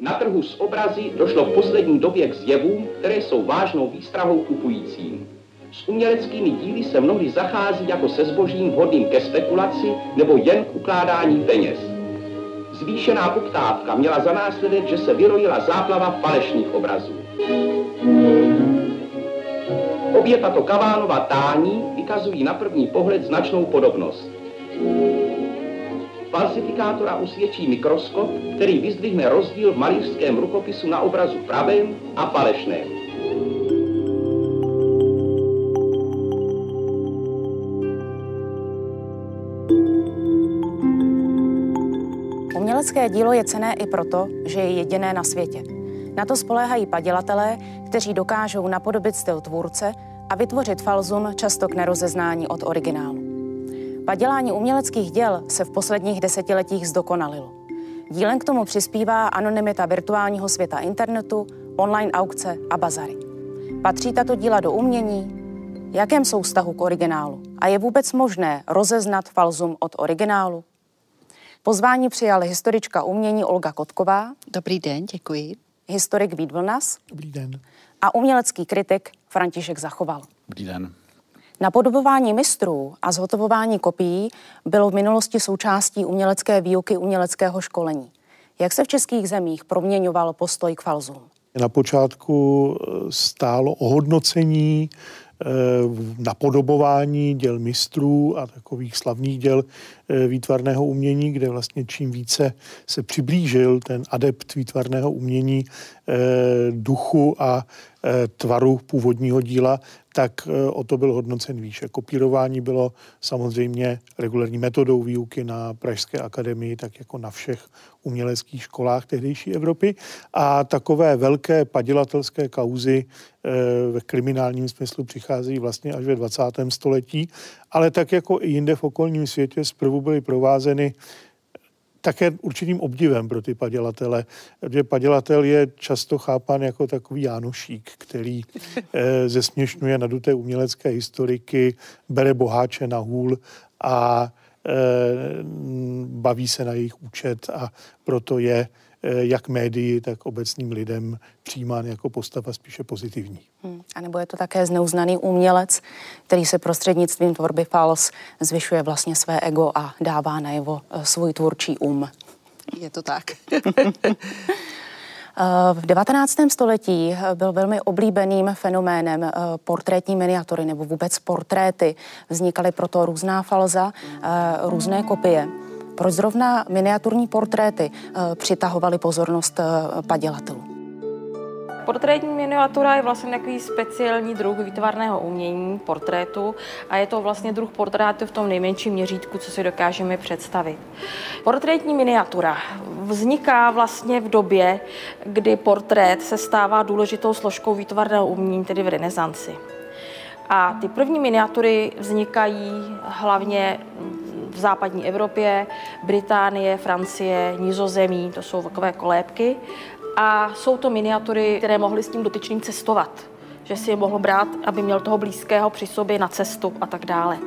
Na trhu s obrazy došlo v poslední době k zjevům, které jsou vážnou výstrahou kupujícím. S uměleckými díly se mnohdy zachází jako se zbožím vhodným ke spekulaci nebo jen k ukládání peněz. Zvýšená poptávka měla za následek, že se vyrojila záplava falešných obrazů. Obě tato Kavánova tání vykazují na první pohled značnou podobnost. Falsifikátora usvědčí mikroskop, který vyzdvihne rozdíl v malířském rukopisu na obrazu pravém a falešném. Umělecké dílo je cené i proto, že je jediné na světě. Na to spoléhají padělatelé, kteří dokážou napodobit styl tvůrce a vytvořit falzum často k nerozeznání od originálu. Padělání uměleckých děl se v posledních desetiletích zdokonalilo. Dílem k tomu přispívá anonymita virtuálního světa internetu, online aukce a bazary. Patří tato díla do umění? Jakém jsou vztahu k originálu? A je vůbec možné rozeznat falzum od originálu? Pozvání přijal historička umění Olga Kotková. Dobrý den, děkuji. Historik Vít Vlnas. Dobrý den. A umělecký kritik František Zachoval. Dobrý den. Napodobování mistrů a zhotovování kopií bylo v minulosti součástí umělecké výuky uměleckého školení. Jak se v českých zemích proměňoval postoj k falzům? Na počátku stálo ohodnocení napodobování děl mistrů a takových slavných děl eh, výtvarného umění, kde vlastně čím více se přiblížil ten adept výtvarného umění eh, duchu a tvaru původního díla, tak o to byl hodnocen výše. Kopírování bylo samozřejmě regulární metodou výuky na Pražské akademii, tak jako na všech uměleckých školách tehdejší Evropy. A takové velké padělatelské kauzy ve kriminálním smyslu přichází vlastně až ve 20. století, ale tak jako i jinde v okolním světě zprvu byly provázeny také určitým obdivem pro ty padělatele, protože padělatel je často chápan jako takový Jánošík, který e, zesměšňuje naduté umělecké historiky, bere boháče na hůl a e, baví se na jejich účet a proto je Eh, jak médii, tak obecným lidem přijímán jako postava spíše pozitivní. Hmm. A nebo je to také zneuznaný umělec, který se prostřednictvím tvorby fals zvyšuje vlastně své ego a dává najevo eh, svůj tvůrčí um. Je to tak. Eh, v 19. století byl velmi oblíbeným fenoménem portrétní miniatury nebo vůbec portréty. Vznikaly proto různá falza, různé kopie. Proč zrovna miniaturní portréty eh, přitahovaly pozornost eh, padělatelů? Portrétní miniatura je vlastně takový speciální druh výtvarného umění, portrétu a je to vlastně druh portrétu v tom nejmenším měřítku, co si dokážeme představit. Portrétní miniatura vzniká vlastně v době, kdy portrét se stává důležitou složkou výtvarného umění, tedy v renesanci. A ty první miniatury vznikají hlavně v západní Evropě, Británie, Francie, Nizozemí, to jsou takové kolébky. A jsou to miniatury, které mohly s tím dotyčným cestovat. Že si je mohl brát, aby měl toho blízkého při sobě na cestu a tak dále.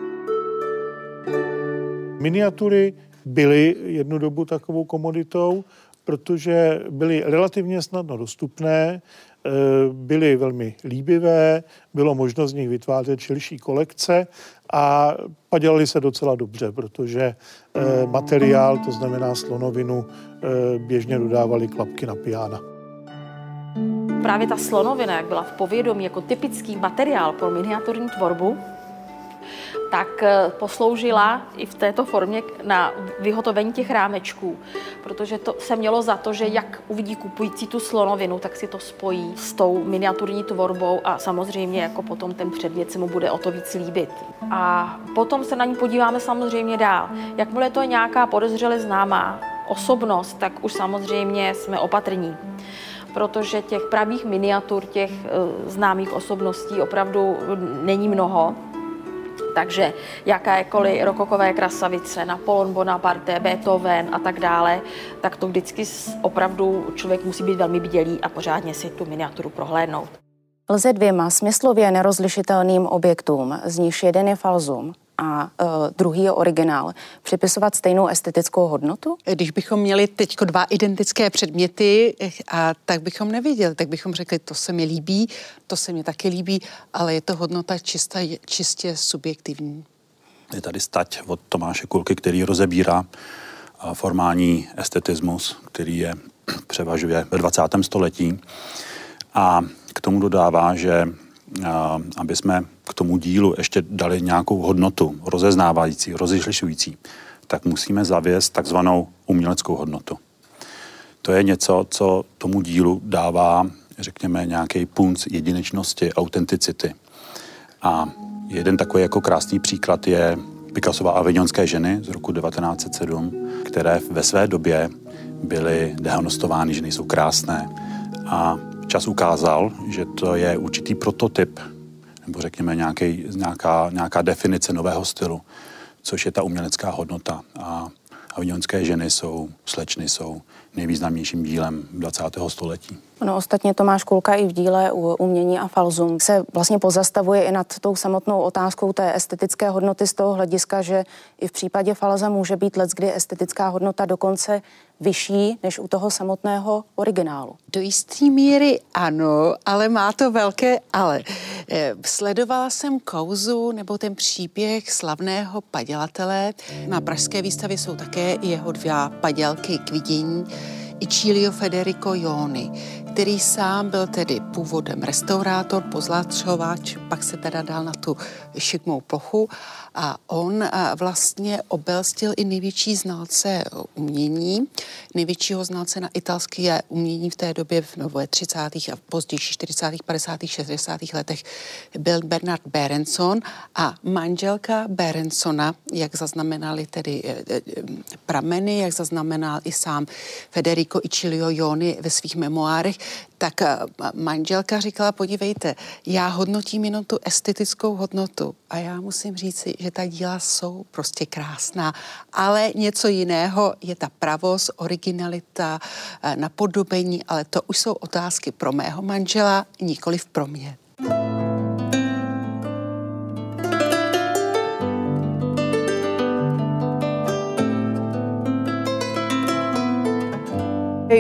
Miniatury byly jednu dobu takovou komoditou, protože byly relativně snadno dostupné, eh, byly velmi líbivé, bylo možno z nich vytvářet širší kolekce a padělali se docela dobře, protože eh, materiál, to znamená slonovinu, eh, běžně dodávali klapky na piana. Právě ta slonovina, jak byla v povědomí jako typický materiál pro miniaturní tvorbu, tak eh, posloužila i v této formě na vyhotovení těch rámečků, protože to se mělo za to, že jak uvidí kupující tu slonovinu, tak si to spojí s tou miniaturní tvorbou a samozřejmě jako potom ten předmět se mu bude o to víc líbit. A potom se na ní podíváme samozřejmě dál. Jakmile to je nějaká podezřele známá osobnost, tak už samozřejmě jsme opatrní protože těch pravých miniatur, těch e, známých osobností opravdu není mnoho. Takže jakékoliv rokokové krasavice, Napoleon Bonaparte, Beethoven a tak dále, tak to vždycky opravdu člověk musí být velmi bdělý a pořádně si tu miniaturu prohlédnout. Lze dvěma smyslově nerozlišitelným objektům, z nichž jeden je falzum a uh, druhý je originál, připisovat stejnou estetickou hodnotu? Když bychom měli teď dva identické předměty, eh, a tak bychom nevěděli, tak bychom řekli, to se mi líbí, to se mi taky líbí, ale je to hodnota čista, čistě subjektivní. Je tady stať od Tomáše Kulky, který rozebírá formální estetismus, který je převažuje ve 20. století. A k tomu dodává, že aby jsme k tomu dílu ještě dali nějakou hodnotu rozeznávající, rozlišující, tak musíme zavěst takzvanou uměleckou hodnotu. To je něco, co tomu dílu dává, řekněme, nějaký punc jedinečnosti, autenticity. A jeden takový jako krásný příklad je Picassova Avignonské ženy z roku 1907, které ve své době byly dehanostovány, že nejsou krásné. A čas ukázal, že to je určitý prototyp, nebo řekněme nějaký, nějaká, nějaká definice nového stylu, což je ta umělecká hodnota. A avignonské ženy jsou, slečny jsou nejvýznamnějším dílem 20. století. No ostatně Tomáš Kulka i v díle Umění a falzum se vlastně pozastavuje i nad tou samotnou otázkou té estetické hodnoty z toho hlediska, že i v případě falza může být kdy estetická hodnota dokonce vyšší než u toho samotného originálu. Do jisté míry ano, ale má to velké ale. Eh, sledovala jsem kauzu nebo ten příběh slavného padělatele. Na pražské výstavě jsou také jeho dvě padělky k vidění. Icilio Federico Joni, který sám byl tedy původem restaurátor, pozlatřovač, pak se teda dal na tu šikmou plochu a on vlastně obelstil i největší znalce umění. Největšího znalce na italské umění v té době v nové 30. a pozdější 40., 50., 60. letech byl Bernard Berenson a manželka Berensona, jak zaznamenali tedy e, e, prameny, jak zaznamenal i sám Federico Icilio Joni ve svých memoárech, tak eh, manželka říkala, podívejte, já hodnotím jenom tu estetickou hodnotu a já musím říci, že ta díla jsou prostě krásná, ale něco jiného je ta pravost, originalita, eh, napodobení, ale to už jsou otázky pro mého manžela, nikoliv pro mě.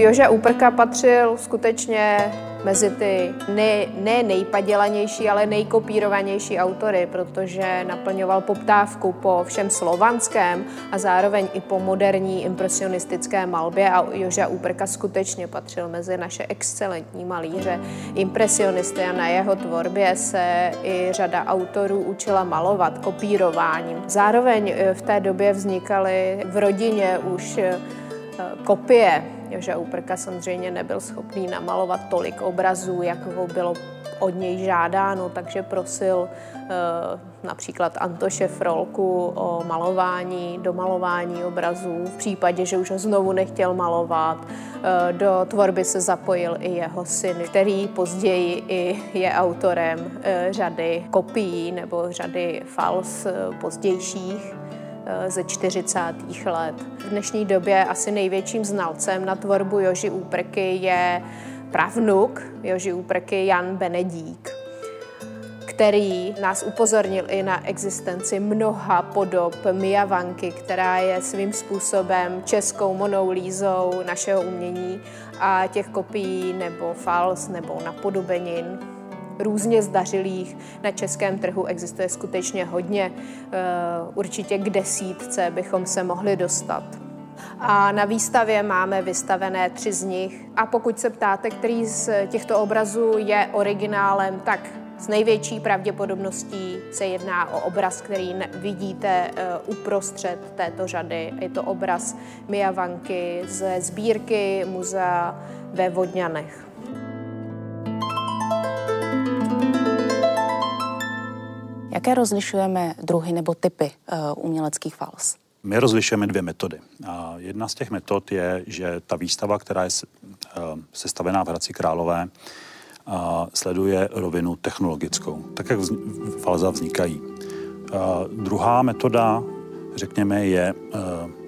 Joža Úprka patřil skutečně mezi ty ne, ne nejpadělanější, ale nejkopírovanější autory, protože naplňoval poptávku po všem slovanském a zároveň i po moderní impresionistické malbě a Joža Úprka skutečně patřil mezi naše excelentní malíře impresionisty a na jeho tvorbě se i řada autorů učila malovat kopírováním. Zároveň eh, v té době vznikaly v rodině už eh, kopie Joža Úprka samozřejmě nebyl schopný namalovat tolik obrazů, jak ho bylo od něj žádáno, takže prosil e, například Antoše Frolku o malování, domalování obrazů. V případě, že už ho znovu nechtěl malovat, e, do tvorby se zapojil i jeho syn, který později i je autorem e, řady kopií nebo řady fals pozdějších. Eh, ze 40. let. V dnešní době asi největším znalcem na tvorbu Joži Úprky je pravnuk Joži Úprky Jan Benedík který nás upozornil i na existenci mnoha podob Miavanky, která je svým způsobem českou monolízou našeho umění a těch kopií nebo fals nebo napodobenin různě zdařilých na českém trhu existuje skutečně hodně. Eh, určitě k desítce bychom se mohli dostat. A na výstavě máme vystavené tři z nich. A pokud se ptáte, který z těchto obrazů je originálem, tak s největší pravděpodobností se jedná o obraz, který vidíte eh, uprostřed této řady. Je to obraz Miavanky ze sbírky muzea ve Vodňanech. Jaké rozlišujeme druhy nebo typy uh, uměleckých fals? My rozlišujeme dvě metody. Jedna z těch metod je, že ta výstava, která je uh, sestavená v Hradci Králové, uh, sleduje rovinu technologickou, tak jak falza vznikají. Uh, druhá metoda, řekněme, je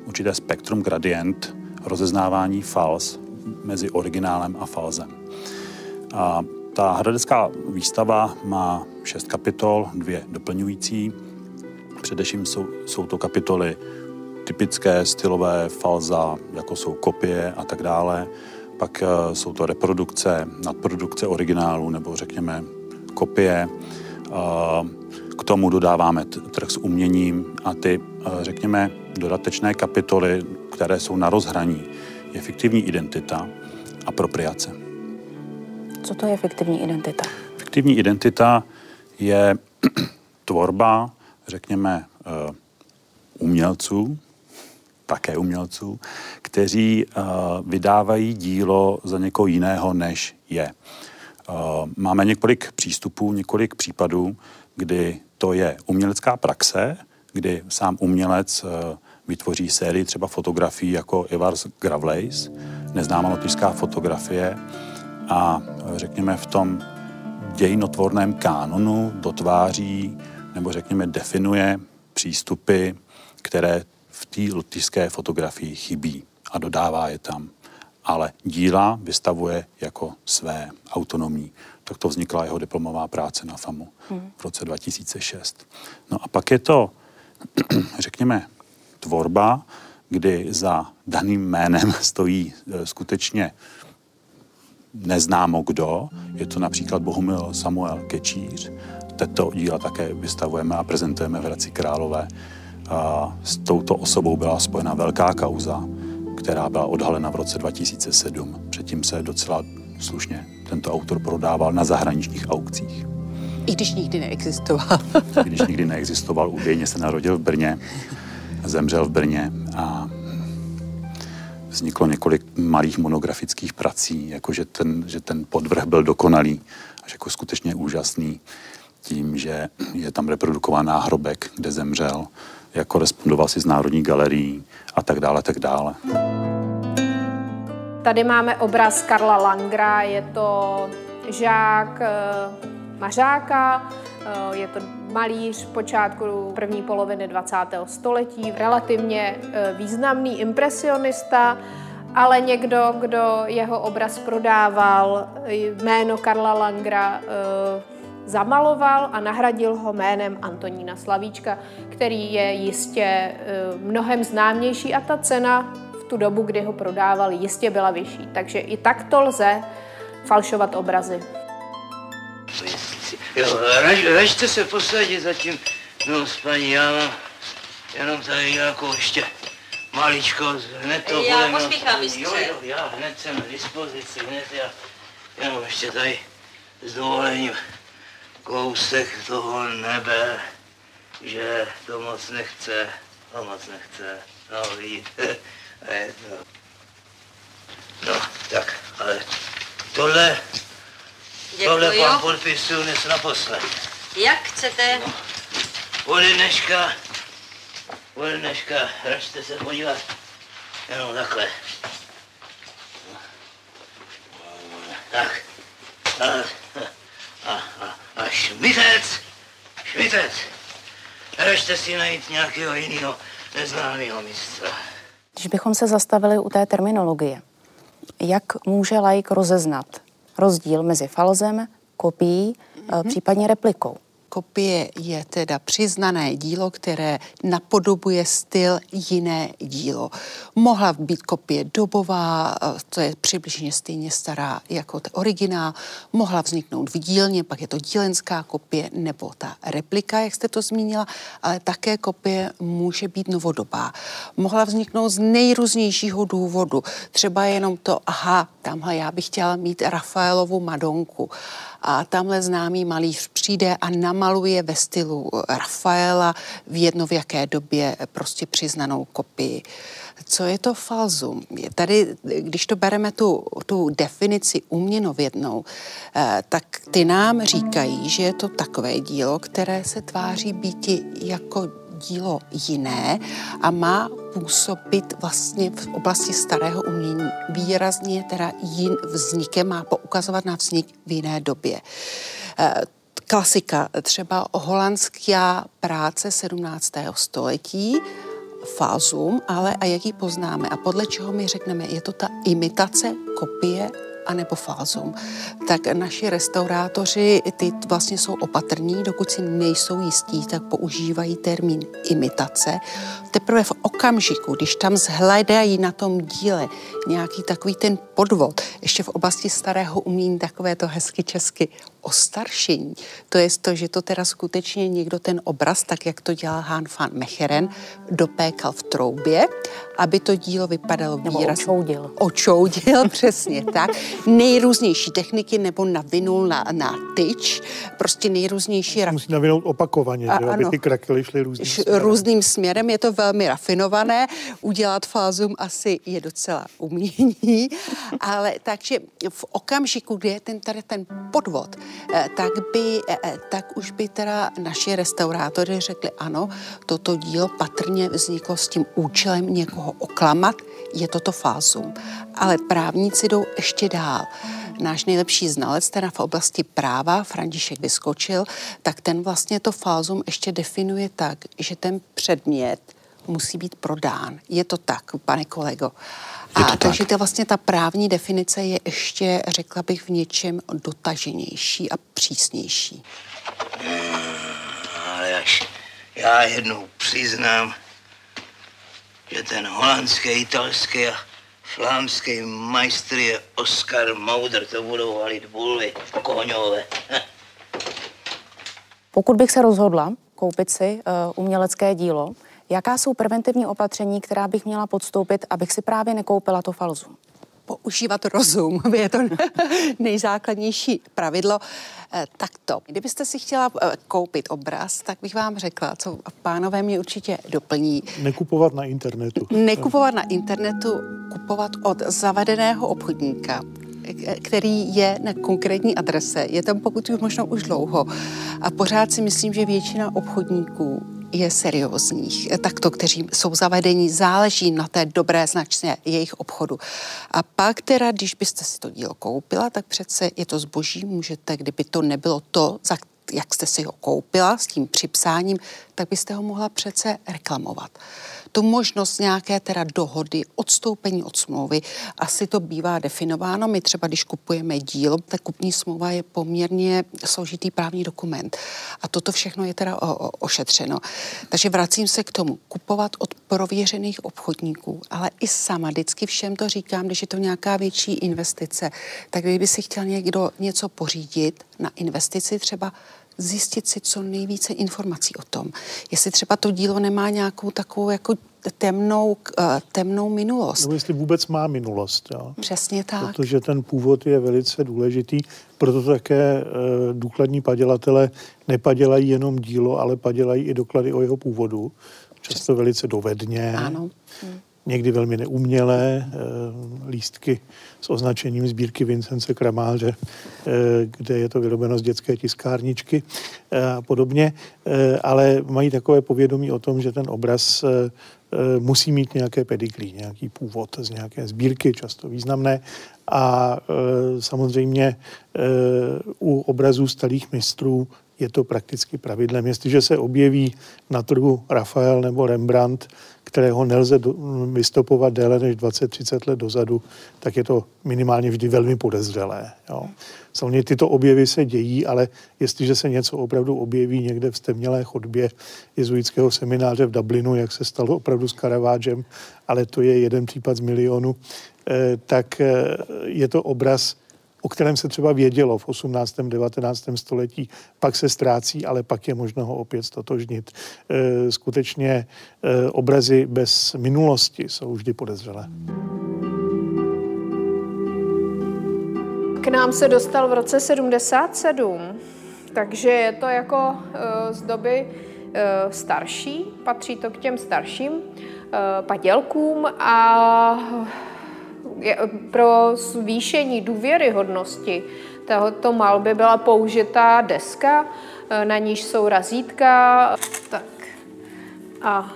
určité spektrum gradient rozeznávání fals mezi originálem a falzem. A Ta hradecká výstava má šest kapitol, dvě doplňující. Především jsou, jsou to kapitoly typické, stylové, falza, jako jsou kopie a tak dále. Pak uh, jsou to reprodukce, nadprodukce originálu nebo řekněme kopie. Uh, k tomu dodáváme trh s uměním a ty, uh, řekněme, dodatečné kapitoly, které jsou na rozhraní, je fiktivní identita, apropriace. Co to je fiktivní identita? Fiktivní identita je tvorba, řekněme, umělců, také umělců, kteří uh, vydávají dílo za někoho jiného, než je. Uh, máme několik přístupů, několik případů, kdy to je umělecká praxe, kdy sám umělec vytvoří sérii třeba fotografií jako Ivars Gravleis, neznámá lotyšská fotografie a řekněme v tom dějinotvorném kánonu dotváří nebo řekněme definuje přístupy, které v té lotyšské fotografii chybí a dodává je tam. Ale díla vystavuje jako své autonomní. Tak to vznikla jeho diplomová práce na FAMu hmm. v roce 2006. No a pak je to, řekněme, tvorba, kdy za daným jménem stojí e, skutečně neznámo kdo. Je to například Bohumil Samuel Kečíř. Tato díla také vystavujeme a prezentujeme v Hradci Králové a s touto osobou byla spojena velká kauza, která byla odhalena v roce 2007. Předtím se docela slušně tento autor prodával na zahraničních aukcích. I když nikdy neexistoval. I když nikdy neexistoval, údajně se narodil v Brně, zemřel v Brně a vzniklo několik malých monografických prací, jako že ten, že ten podvrh byl dokonalý až jako skutečně úžasný tím, že je tam reprodukován náhrobek, kde zemřel jak korespondoval si s Národní galerií a tak dále, tak dále. Tady máme obraz Karla Langra, je to žák eh, Mařáka, je to malíř počátku první poloviny 20. století, relativně eh, významný impresionista, ale někdo, kdo jeho obraz prodával, jméno Karla Langra zamaloval a nahradil ho jménem Antonína Slavíčka, který je jistě eh, mnohem známější a ta cena v tu dobu, kdy ho prodávali, jistě byla vyšší. Takže i takto lze falšovat obrazy. Jo, raž, ražte se posadit zatím, no paní, já mám jenom tady jako ještě maličko, hned to Já budeme... pospíchám, Jo, jo, já hned jsem v dispozici, hned já jenom ještě tady s dovolením kousek toho nebe, že to moc nechce, to moc nechce, no vidíte, je to. No, tak, ale tohle, Děkuju. tohle pan podpisu dnes naposled. Jak chcete? No, ode dneška, ode dneška, račte se podívat, jenom takhle. Tak, a, a, a, a šmitec, šmitec. Hražte si najít nějakého jiného neznámého mistra. Když bychom se zastavili u té terminologie, jak může laik rozeznat rozdíl mezi falzem, kopií, mm-hmm. případně replikou? Kopie je teda přiznané dílo, které napodobuje styl jiné dílo. Mohla být kopie dobová, to je přibližně stejně stará jako ta originál. Mohla vzniknout v dílně, pak je to dílenská kopie nebo ta replika, jak jste to zmínila, ale také kopie může být novodobá. Mohla vzniknout z nejrůznějšího důvodu. Třeba jenom to, aha, tamhle já bych chtěla mít Rafaelovu Madonku a tamhle známý malíř přijde a namaluje ve stylu Rafaela v jedno v jaké době prostě přiznanou kopii. Co je to falzum? Tady, když to bereme tu, tu definici uměnovědnou, eh, tak ty nám říkají, že je to takové dílo, které se tváří být jako dílo jiné a má působit vlastně v oblasti starého umění výrazně teda jin vznikem, má poukazovat na vznik v jiné době. Eh, klasika, třeba holandská práce 17. století, fázum, ale a jak ji poznáme a podle čeho my řekneme, je to ta imitace, kopie anebo fázum. Tak naši restaurátoři, ty vlastně jsou opatrní, dokud si nejsou jistí, tak používají termín imitace. Teprve v okamžiku, když tam zhledají na tom díle nějaký takový ten podvod, ještě v oblasti starého umění takové to hezky česky ostaršení. To je to, že to teda skutečně někdo ten obraz, tak jak to dělal Han van Mecheren, dopékal v troubě, aby to dílo vypadalo Nebo výrazně. očoudil. Očoudil, přesně tak. Nejrůznější techniky, nebo navinul na, na tyč, prostě nejrůznější raf- Musí navinout opakovaně, A- že, jo, aby ano. ty krakely šly různým š- směrem. různým směrem. Je to velmi rafinované. Udělat fázum asi je docela umění, ale takže v okamžiku, kdy je ten, tady ten podvod, tak, by, eh, eh, tak už by teda naši restaurátoři řekli ano, toto dílo patrně vzniklo s tím účelem někoho oklamat, je toto fázum. Ale právníci jdou ještě dál. Náš nejlepší znalec, teda v oblasti práva, František Vyskočil, tak ten vlastně to fázum ještě definuje tak, že ten předmět musí být prodán. Je to tak, pane kolego. A Je to tak. takže to vlastně ta právní definice je ještě, řekla bych, v něčem dotaženější a přísnější. Ale až já jednou přiznám, že ten holandský, italský a flámský majstr je Oscar Mauder, to budou halit bulvy v Koňové. Pokud bych se rozhodla koupit si uh, umělecké dílo, jaká jsou preventivní opatření, která bych měla podstoupit, abych si právě nekoupila to falzum? používat rozum. Je to nejzákladnější pravidlo. Eh, Takto, kdybyste si chtěla eh, koupit obraz, tak bych vám řekla, co pánové mě určitě doplní. Nekupovat na internetu. Nekupovat na internetu, kupovat od zavedeného obchodníka, k- který je na konkrétní adrese. Je tam pokud už možno už dlouho. A pořád si myslím, že většina obchodníků je seriózních, eh, takto, kteří jsou zavedení, záleží na té dobré značce jejich obchodu. A pak teda, když byste si to dílo koupila, tak přece je to zboží, můžete, kdyby to nebylo to, za jak jste si ho koupila s tím připsáním, tak byste ho mohla přece reklamovat. Tu možnost nějaké teda dohody, odstoupení od smlouvy, asi to bývá definováno. My třeba, když kupujeme dílo, tak kupní smlouva je poměrně složitý právní dokument. A toto všechno je teda o, o, ošetřeno. Takže vracím se k tomu. Kupovat od prověřených obchodníků, ale i sama vždycky všem to říkám, když je to nějaká větší investice, tak kdyby si chtěl někdo něco pořídit na investici třeba zjistit si co nejvíce informací o tom. Jestli třeba to dílo nemá nějakou takovou jako temnou, eh, temnou minulost. Nebo jestli vůbec má minulost. Jo? Přesně tak. Protože ten původ je velice důležitý, proto také eh, důkladní padělatele nepadělají jenom dílo, ale padělají i doklady o jeho původu. Často velice dovedně. Ano. Někdy velmi neumělé eh, lístky s označením sbírky Vincence Kramáře, eh, kde je to vyrobeno z dětské tiskárničky eh, a podobně, ale mají takové povědomí o tom, že ten obraz musí mít nějaké pedigree, nějaký původ z nějaké sbírky, často významné. A samozřejmě u obrazů starých mistrů je to prakticky pravidlem. Jestliže se objeví na trhu Rafael nebo Rembrandt, kterého nelze do, vystopovat déle než 20-30 let dozadu, tak je to minimálně vždy velmi podezřelé. Jo. Samozřejmě tyto objevy se dějí, ale jestliže se něco opravdu objeví někde v stemnělé chodbě jezuitského semináře v Dublinu, jak se stalo opravdu s Karavážem, ale to je jeden případ z milionu, eh, tak eh, je to obraz, o kterém se třeba vědělo v 18. 19. století, pak se ztrácí, ale pak je možno ho opět stotožnit. E, Skutečně e, obrazy bez minulosti jsou vždy podezřelé. K nám se dostal v roce 77, takže je to jako eh, z doby eh, starší, patří to k těm starším eh, padělkům a pro zvýšení důvěryhodnosti tohoto malby byla použita deska, eh, na níž jsou razítka. Tak. A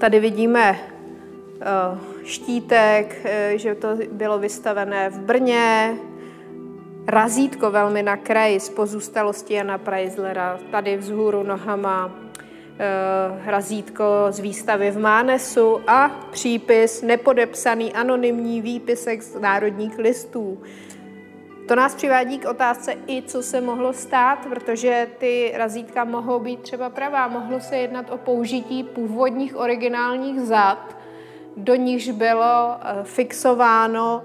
tady vidíme eh, štítek, eh, že to bylo vystavené v Brně, razítko velmi na kraji z pozůstalosti Jana Preislera, tady vzhůru nohama razítko z výstavy v Mánesu a přípis nepodepsaný anonymní výpisek z národních listů. To nás přivádí k otázce i, co se mohlo stát, protože ty razítka mohou být třeba pravá. Mohlo se jednat o použití původních originálních zad, do nichž bylo eh, fixováno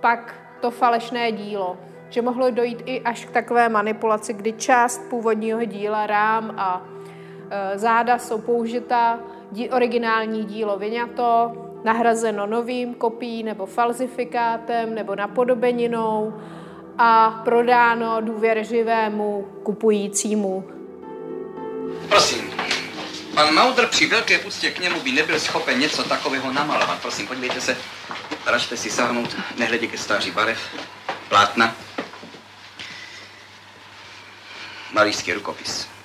pak to falešné dílo. Že mohlo dojít i až k takové manipulaci, kdy část původního díla, rám a záda jsou použita, originální dílo vyňato, nahrazeno novým kopií nebo falzifikátem nebo napodobeninou a prodáno důvěřivému kupujícímu. Prosím, pan Maudr při velké úctě k němu by nebyl schopen něco takového namalovat. Prosím, podívejte se, račte si sáhnout, nehledě ke stáří barev, plátna. Malířský rukopis.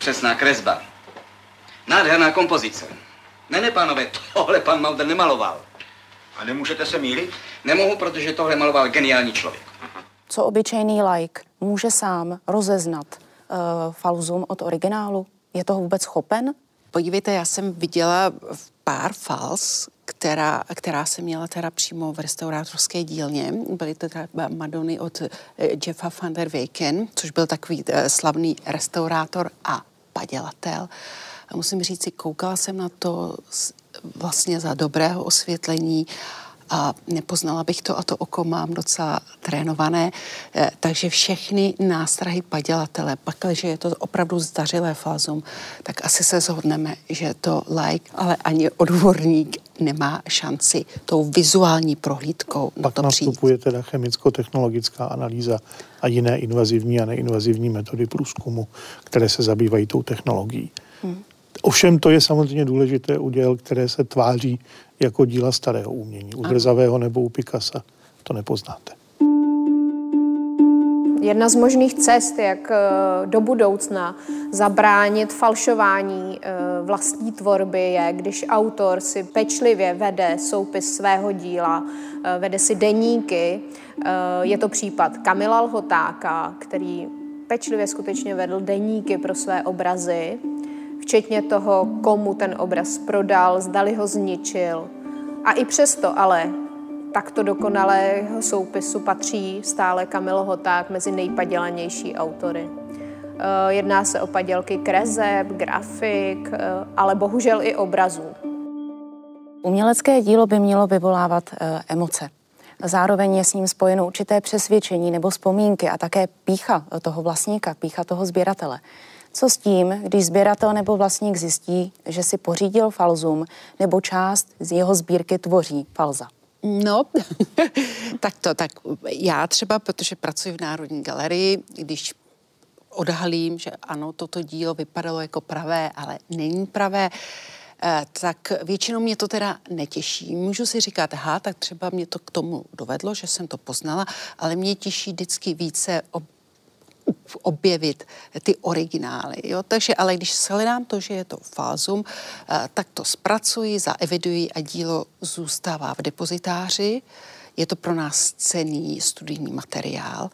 Přesná kresba. Nádherná kompozice. Ne, ne, pánové, tohle pan Maudr nemaloval. A nemůžete se mílit? Nemohu, protože tohle maloval geniální člověk. Co obyčejný like může sám rozeznat uh, falzum od originálu? Je toho vůbec schopen? Podívejte, já jsem viděla pár fals, která, která se měla teda přímo v restaurátorské dílně. Byly to teda Madony od eh, Jeffa van der Weyken, což byl takový eh, slavný restaurátor a padělatel. A musím říct, koukala jsem na to vlastně za dobrého osvětlení a nepoznala bych to a to oko mám docela trénované, eh, takže všechny nástrahy padělatele, pakliže je to opravdu zdařilé fázum, tak asi se shodneme, že to like, ale ani odborník nemá šanci tou vizuální prohlídkou Pak to nastupuje přijít. teda chemicko-technologická analýza a jiné invazivní a neinvazivní metody průzkumu, které se zabývají tou technologií. Hmm. Ovšem to je samozřejmě důležité u děl, které se tváří jako díla starého umění. U Drzavého nebo u Picasa to nepoznáte. Jedna z možných cest, jak eh, do budoucna zabránit falšování eh, vlastní tvorby, je, když autor si pečlivě vede soupis svého díla, eh, vede si deníky. Je to případ Kamila Lhotáka, který pečlivě skutečně vedl deníky pro své obrazy včetně toho, komu ten obraz prodal, zdali ho zničil. A i přesto ale takto dokonalého soupisu patří stále Kamil Hoták mezi nejpadělanější autory. Eh, jedná se o padělky kreseb, grafik, eh, ale bohužel i obrazů. Umělecké dílo by mělo vyvolávat eh, emoce. Zároveň je s ním spojeno určité přesvědčení nebo vzpomínky a také pícha toho vlastníka, pícha toho sběratele. Co s tím, když sběratel nebo vlastník zjistí, že si pořídil falzum nebo část z jeho sbírky tvoří falza? No, tak to, tak já třeba, protože pracuji v Národní galerii, když odhalím, že ano, toto dílo vypadalo jako pravé, ale není pravé, eh, tak většinou mě to teda netěší. Můžu si říkat, aha, tak třeba mě to k tomu dovedlo, že jsem to poznala, ale mě těší vždycky více objevit ty originály. Jo? Takže ale když shledám to, že je to fázum, eh, tak to zpracuji, zaeviduji a dílo zůstává v depozitáři. Je to pro nás cený studijní materiál,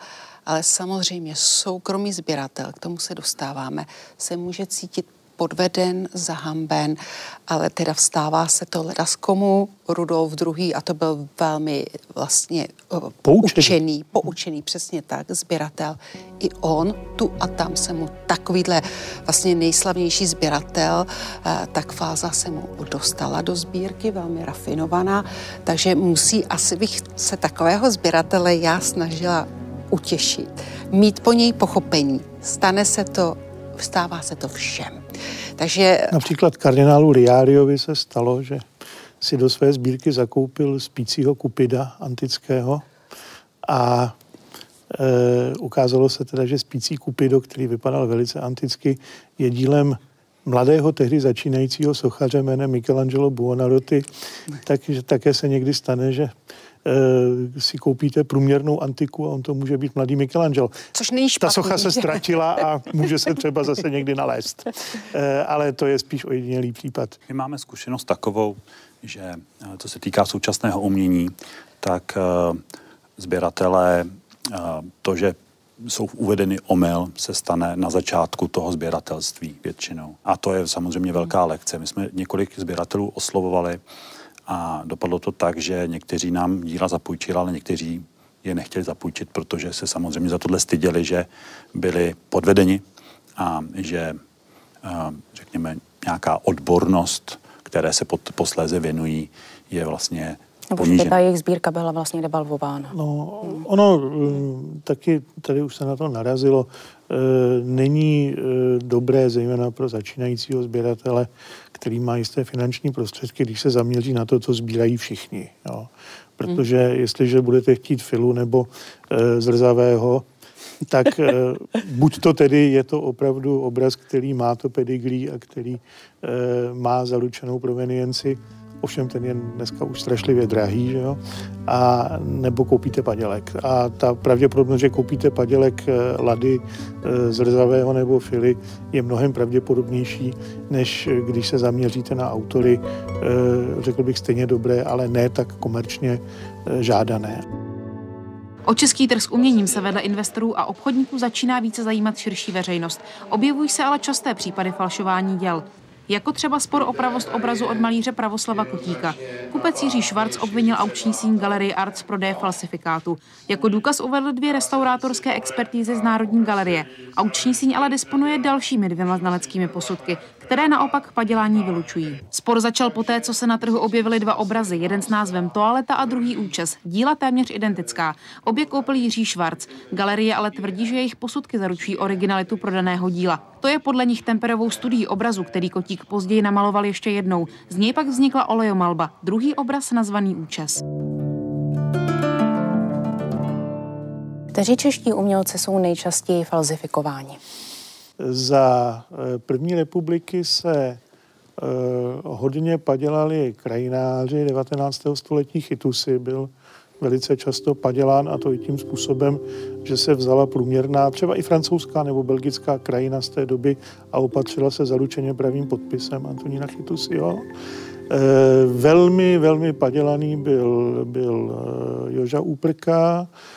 ale samozřejmě soukromý sběratel, k tomu se dostáváme, se může cítit podveden, zahamben, ale teda vstává se to leda z komu, Rudolf II. a to byl velmi vlastně eh, poučený. poučený, poučený přesně tak, sběratel. I on, tu a tam se mu takovýhle vlastně nejslavnější sběratel, eh, tak fáza se mu dostala do sbírky, velmi rafinovaná, takže musí, asi bych se takového sběratele já snažila utěšit, mít po něj pochopení. Stane se to, vstává se to všem. Takže... Například kardinálu Riariovi se stalo, že si do své sbírky zakoupil spícího kupida antického a e, ukázalo se teda, že spící kupido, který vypadal velice anticky, je dílem mladého tehdy začínajícího sochaře jménem Michelangelo Buonarroti, takže také se někdy stane, že si koupíte průměrnou antiku a on to může být mladý Michelangelo. Což není špatný. Ta socha se ztratila a může se třeba zase někdy nalézt. E, ale to je spíš ojedinělý případ. My máme zkušenost takovou, že e, co se týká současného umění, tak sběratelé to, že jsou uvedeny omyl, se stane na začátku toho sběratelství většinou. A to je samozřejmě velká lekce. My jsme několik sběratelů oslovovali a dopadlo to tak, že někteří nám díla zapůjčili, ale někteří je nechtěli zapůjčit, protože se samozřejmě za tohle styděli, že byli podvedeni a že, řekněme, nějaká odbornost, které se posléze věnují, je vlastně nebo že ta jejich sbírka byla vlastně devalvována. No, ono eh, taky, tady už se na to narazilo, eh, není eh, dobré, zejména pro začínajícího sběratele, který má jisté finanční prostředky, když se zaměří na to, co sbírají všichni. Jo. Protože hmm. jestliže budete chtít filu nebo zrzavého, tak buď to tedy je to opravdu obraz, který má to pedigree a který má zaručenou provenienci, ovšem ten je dneska už strašlivě drahý, že jo? A nebo koupíte padělek. A ta pravděpodobnost, že koupíte padělek eh, lady eh, z rzavého nebo fily, je mnohem pravděpodobnější, než když se zaměříte na autory, eh, řekl bych stejně dobré, ale ne tak komerčně žádané. O český trh s uměním se vedle investorů a obchodníků začíná více zajímat širší veřejnost. Objevují se ale časté případy falšování děl jako třeba spor o pravost obrazu od malíře Pravoslava Kutíka. Kupec Jiří Švarc obvinil aukční síň Galerie Art z prodeje falsifikátu. Jako důkaz uvedl dvě restaurátorské expertízy z Národní galerie. Aukční síň ale disponuje dalšími dvěma znaleckými posudky, které naopak padělání vylučují. Spor začal poté, co se na trhu objevily dva obrazy, jeden s názvem Toaleta a druhý účes. Díla téměř identická. Obě koupil Jiří Švarc. Galerie ale tvrdí, že jejich posudky zaručují originalitu prodaného díla. To je podle nich temperovou studií obrazu, který Kotík později namaloval ještě jednou. Z něj pak vznikla olejomalba, druhý obraz nazvaný Účes. Kteří čeští umělci jsou nejčastěji falzifikováni? Za eh, první republiky se eh, hodně padělali krajináři 19. století. Chytusy byl velice často padělán a to i tím způsobem, že se vzala průměrná, třeba i francouzská nebo belgická krajina z té doby a opatřila se zaručeně pravým podpisem Antonína Chytusio. E, velmi, velmi padělaný byl, byl Joža Úprka, Eh,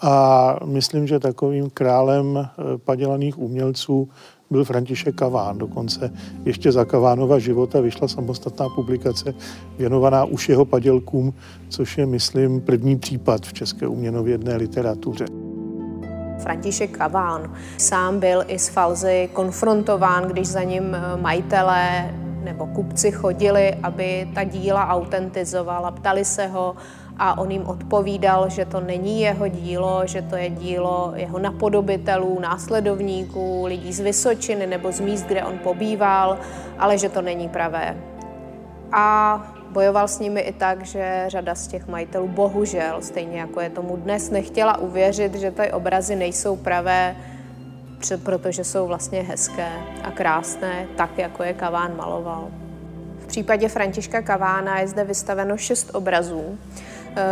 a myslím, že takovým králem eh, padělaných umělců byl František Kaván. Dokonce ještě za Kavánova života vyšla samostatná publikace věnovaná už jeho padělkům, což je, myslím, první případ v české uměnovědné literatuře. František Kaván sám byl i s Falzy konfrontován, když za ním eh, majitelé nebo kupci chodili, aby ta díla autentizoval a ptali se ho, a on jim odpovídal, že to není jeho dílo, že to je dílo jeho napodobitelů, následovníků, lidí z Vysočiny nebo z míst, kde on pobýval, ale že to není pravé. A bojoval s nimi i tak, že řada z těch majitelů bohužel, stejně jako je tomu dnes, nechtěla uvěřit, že ty obrazy nejsou pravé, protože jsou vlastně hezké a krásné, tak jako je Kaván maloval. V případě Františka Kavána je zde vystaveno šest obrazů,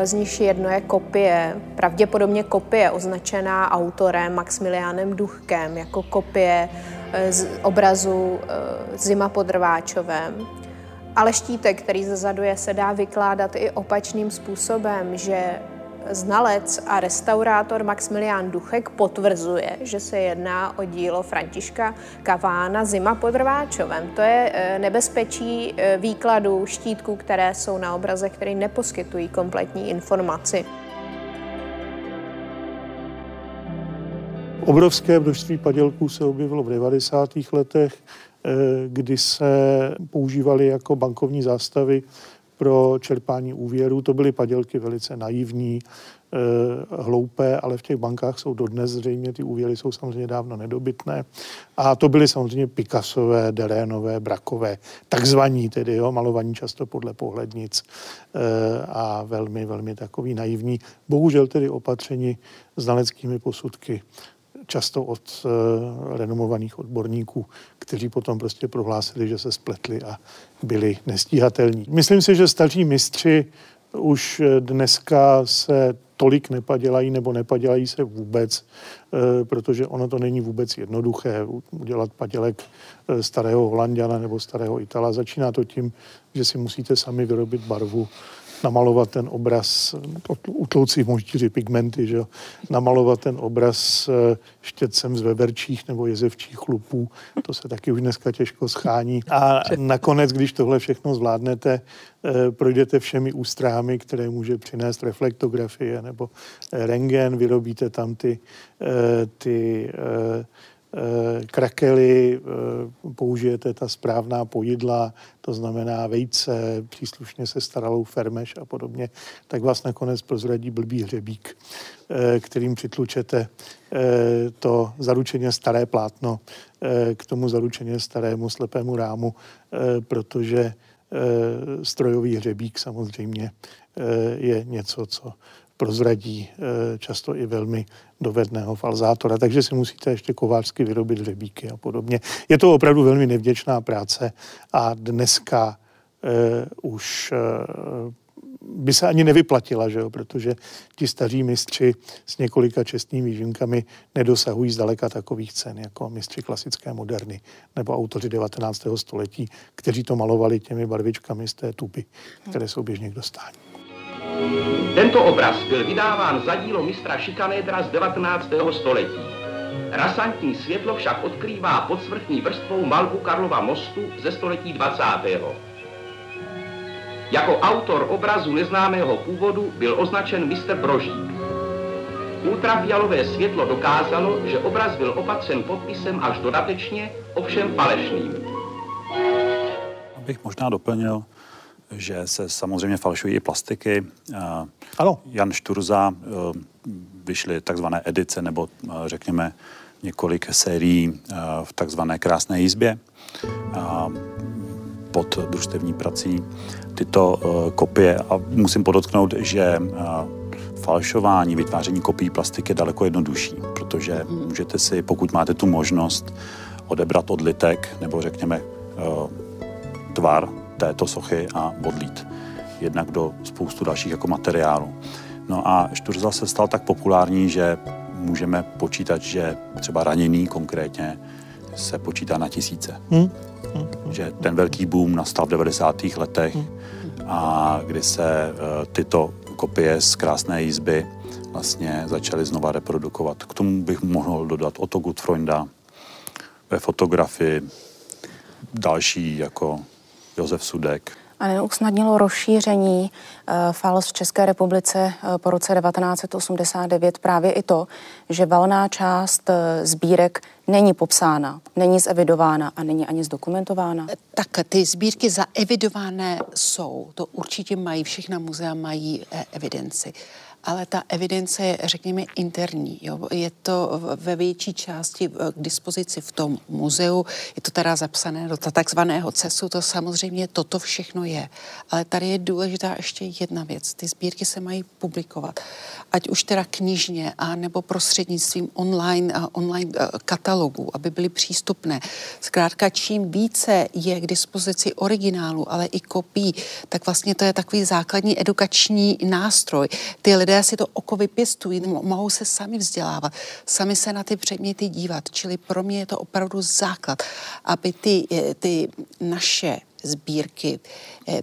z nich jedno je kopie, pravděpodobně kopie označená autorem Maximiliánem Duchkem jako kopie eh, z obrazu eh, Zima pod rváčovem. Ale štítek, který zazaduje, se dá vykládat i opačným způsobem, že Znalec a restaurátor Maximilián Duchek potvrzuje, že se jedná o dílo Františka Kavána Zima pod Rváčovem. To je e, nebezpečí e, výkladu štítků, které jsou na obrazech, které neposkytují kompletní informaci. Obrovské množství padělků se objevilo v 90. letech, e, kdy se používaly jako bankovní zástavy pro čerpání úvěru. To byly padělky velice naivní, eh, hloupé, ale v těch bankách jsou dodnes zřejmě, ty úvěry jsou samozřejmě dávno nedobytné. A to byly samozřejmě Picassové, Derénové, Brakové, takzvaní tedy, jo, malovaní často podle pohlednic eh, a velmi, velmi takový naivní. Bohužel tedy opatření znaleckými posudky často od uh, renomovaných odborníků, kteří potom prostě prohlásili, že se spletli a byli nestíhatelní. Myslím si, že staří mistři už eh, dneska se tolik nepadělají nebo nepadělají se vůbec, eh, protože ono to není vůbec jednoduché udělat padělek starého Holandiana nebo starého Itala. Začíná to tím, že si musíte sami vyrobit barvu namalovat ten obraz, utlouci moštíři pigmenty, že jo, namalovat ten obraz eh, štětcem z veverčích nebo jezevčích chlupů, to se taky už dneska těžko schání. A nakonec, když tohle všechno zvládnete, eh, projdete všemi ústrámy, které může přinést reflektografie nebo rengen, vyrobíte tam ty, ty Eh, krakely, eh, použijete ta správná pojidla, to znamená vejce, příslušně se staralou fermeš a podobně, tak vás nakonec prozradí blbý hřebík, eh, kterým přitlučete to zaručeně staré plátno k tomu zaručeně starému slepému rámu, protože strojový hřebík samozřejmě je něco, co prozradí eh, často i velmi dovedného falzátora, takže si musíte ještě kovářsky vyrobit hřebíky a podobně. Je to opravdu velmi nevděčná práce a dneska uh, už uh, by se ani nevyplatila, že jo? protože ti staří mistři s několika čestnými výjimkami nedosahují zdaleka takových cen jako mistři klasické moderny nebo autoři 19. století, kteří to malovali těmi barvičkami z té tupy, které jsou běžně k dostání. Tento obraz byl vydáván za dílo mistra Šikanédra z 19. století. Rasantní světlo však odkrývá pod svrchní vrstvou malbu Karlova mostu ze století 20. Jako autor obrazu neznámého původu byl označen mistr Brožík. Ultrafialové světlo dokázalo, že obraz byl opatřen podpisem až dodatečně, ovšem falešným. Abych možná doplnil, že se samozřejmě falšují i plastiky. Ano. Jan Šturza e, vyšly takzvané edice nebo e, řekněme několik sérií v takzvané krásné jizbě pod družstevní prací. Tyto kopie, a musím podotknout, že falšování, vytváření kopií plastiky je daleko jednodušší, protože můžete si, pokud máte tu možnost, odebrat odlitek nebo řekněme tvar této sochy a odlít. Jednak do spoustu dalších jako materiálů. No a Šturza se stal tak populární, že můžeme počítat, že třeba raněný konkrétně se počítá na tisíce. Hmm. Hmm. Že ten velký boom nastal v 90. letech hmm. a kdy se uh, tyto kopie z krásné jízby vlastně začaly znova reprodukovat. K tomu bych mohl dodat Otto Gutfreunda ve fotografii, další jako Josef Sudek. A neusnadnilo rozšíření uh, FALS v České republice uh, po roce 1989 právě i to, že valná část uh, sbírek není popsána, není zevidována a není ani zdokumentována? Tak ty sbírky zaevidované jsou, to určitě mají, všechna muzea mají evidenci ale ta evidence je, řekněme, interní. Jo. Je to ve větší části k dispozici v tom muzeu, je to teda zapsané do takzvaného CESu, to samozřejmě toto všechno je. Ale tady je důležitá ještě jedna věc. Ty sbírky se mají publikovat, ať už teda knižně, a nebo prostřednictvím online, a online e, katalogů, aby byly přístupné. Zkrátka, čím více je k dispozici originálu, ale i kopií, tak vlastně to je takový základní edukační nástroj. Ty lidé lidé si to oko vypěstují, mohou se sami vzdělávat, sami se na ty předměty dívat. Čili pro mě je to opravdu základ, aby ty, eh, ty naše sbírky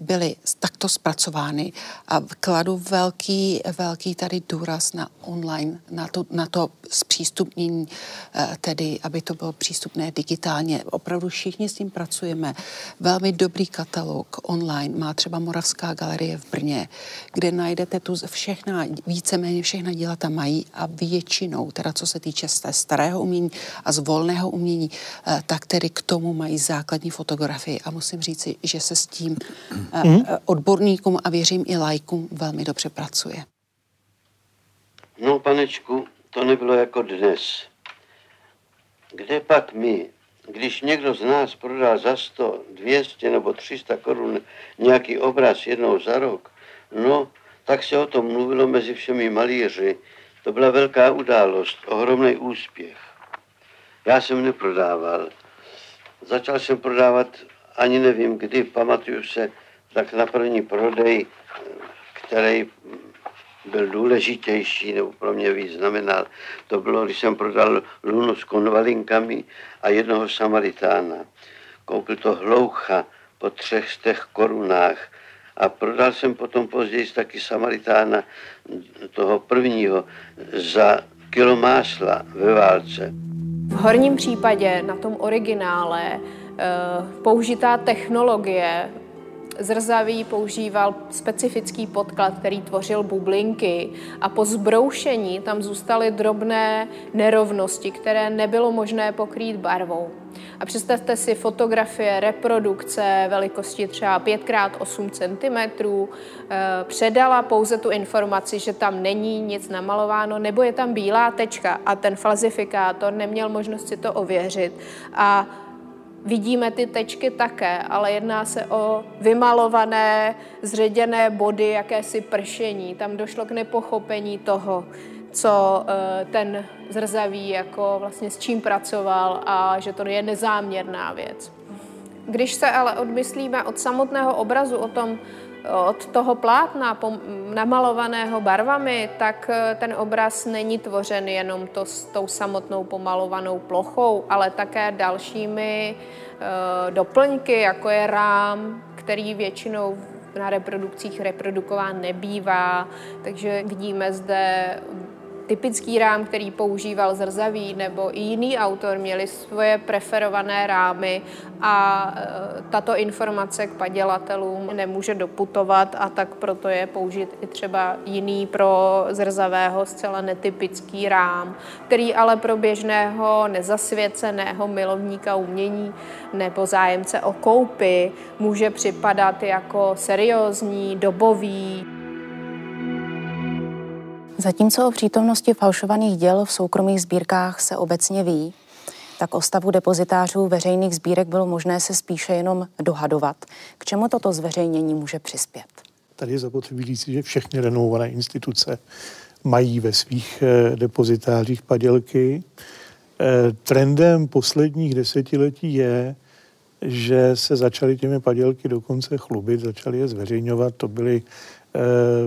byly takto zpracovány a kladu velký, velký tady důraz na online, na to, na to zpřístupnění, eh, tedy aby to bylo přístupné digitálně. Opravdu všichni s tím pracujeme. Velmi dobrý katalog online má třeba Moravská galerie v Brně, kde najdete tu všechna, víceméně všechna díla tam mají a většinou, teda co se týče té starého umění a z volného umění, eh, tak tedy k tomu mají základní fotografii a musím říct si, že se s tím. Odborníkům a věřím i lajkům velmi dobře pracuje. No, panečku, to nebylo jako dnes. Kde pak my, když někdo z nás prodá za 100, 200 nebo 300 korun nějaký obraz jednou za rok, no, tak se o tom mluvilo mezi všemi malíři. To byla velká událost, ohromný úspěch. Já jsem neprodával. Začal jsem prodávat ani nevím kdy, pamatuju se, tak na první prodej, který byl důležitější nebo pro mě víc znamenal, to bylo, když jsem prodal lunu s konvalinkami a jednoho Samaritána. Koupil to hloucha po třech těch korunách a prodal jsem potom později taky Samaritána toho prvního za kilo másla ve válce. V horním případě na tom originále použitá technologie Zrzavý používal specifický podklad, který tvořil bublinky a po zbroušení tam zůstaly drobné nerovnosti, které nebylo možné pokrýt barvou. A představte si fotografie, reprodukce velikosti třeba 5x8 cm, eh, předala pouze tu informaci, že tam není nic namalováno, nebo je tam bílá tečka a ten falzifikátor neměl možnost si to ověřit. A Vidíme ty tečky také, ale jedná se o vymalované, zředěné body, jakési pršení. Tam došlo k nepochopení toho, co eh, ten zrzavý, jako vlastně s čím pracoval a že to je nezáměrná věc. Když se ale odmyslíme od samotného obrazu o tom, od toho plátna namalovaného barvami, tak eh, ten obraz není tvořen jenom to, s tou samotnou pomalovanou plochou, ale také dalšími uh, doplňky, jako je rám, který většinou na reprodukcích reprodukován nebývá, takže vidíme zde typický rám, který používal Zrzavý nebo i jiný autor, měli svoje preferované rámy a e, tato informace k padělatelům nemůže doputovat a tak proto je použit i třeba jiný pro Zrzavého zcela netypický rám, který ale pro běžného nezasvěceného milovníka umění nebo zájemce o koupy může připadat jako seriózní, dobový. Zatímco o přítomnosti falšovaných děl v soukromých sbírkách se obecně ví, tak o stavu depozitářů veřejných sbírek bylo možné se spíše jenom dohadovat. K čemu toto zveřejnění může přispět? Tady je zapotřebí říct, že všechny renovované instituce mají ve svých eh, depozitářích padělky. Eh, trendem posledních desetiletí je, že se začaly těmi padělky dokonce chlubit, začaly je zveřejňovat. To byly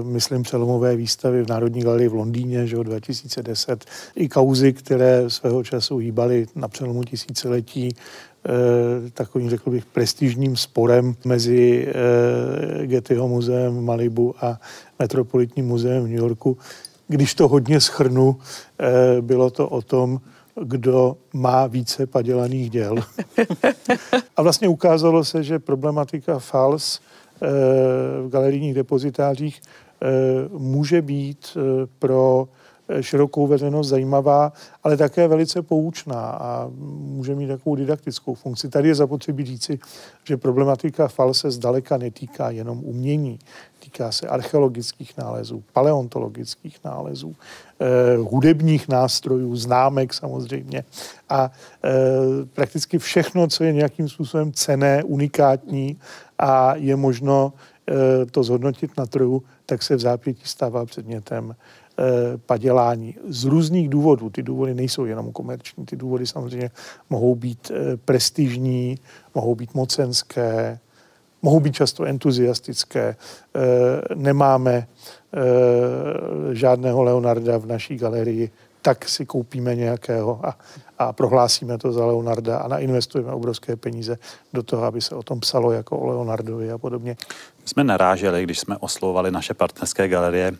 myslím, přelomové výstavy v Národní galerii v Londýně, že 2010, i kauzy, které svého času hýbaly na přelomu tisíciletí, eh, takovým, řekl bych, prestižním sporem mezi eh, Gettyho muzeem Malibu a Metropolitním muzeem v New Yorku. Když to hodně schrnu, bylo to o tom, kdo má více padělaných děl. a vlastně ukázalo se, že problematika fals v galerijních depozitářích eh, může být eh, pro širokou veřejnost zajímavá, ale také velice poučná a může mít takovou didaktickou funkci. Tady je zapotřebí říci, že problematika fal se zdaleka netýká jenom umění. Týká se archeologických nálezů, paleontologických nálezů, eh, hudebních nástrojů, známek samozřejmě a eh, prakticky všechno, co je nějakým způsobem cené, unikátní a je možno eh, to zhodnotit na trhu, tak se v zápětí stává předmětem Eh, padělání z různých důvodů. Ty důvody nejsou jenom komerční, ty důvody samozřejmě mohou být eh, prestižní, mohou být mocenské, mohou být často entuziastické. Eh, nemáme žádného Leonarda v naší galerii, tak si koupíme nějakého a, a prohlásíme to za Leonarda a nainvestujeme obrovské peníze do toho, aby se o tom psalo jako o Leonardovi a podobně. My jsme naráželi, když jsme oslovovali naše partnerské galerie,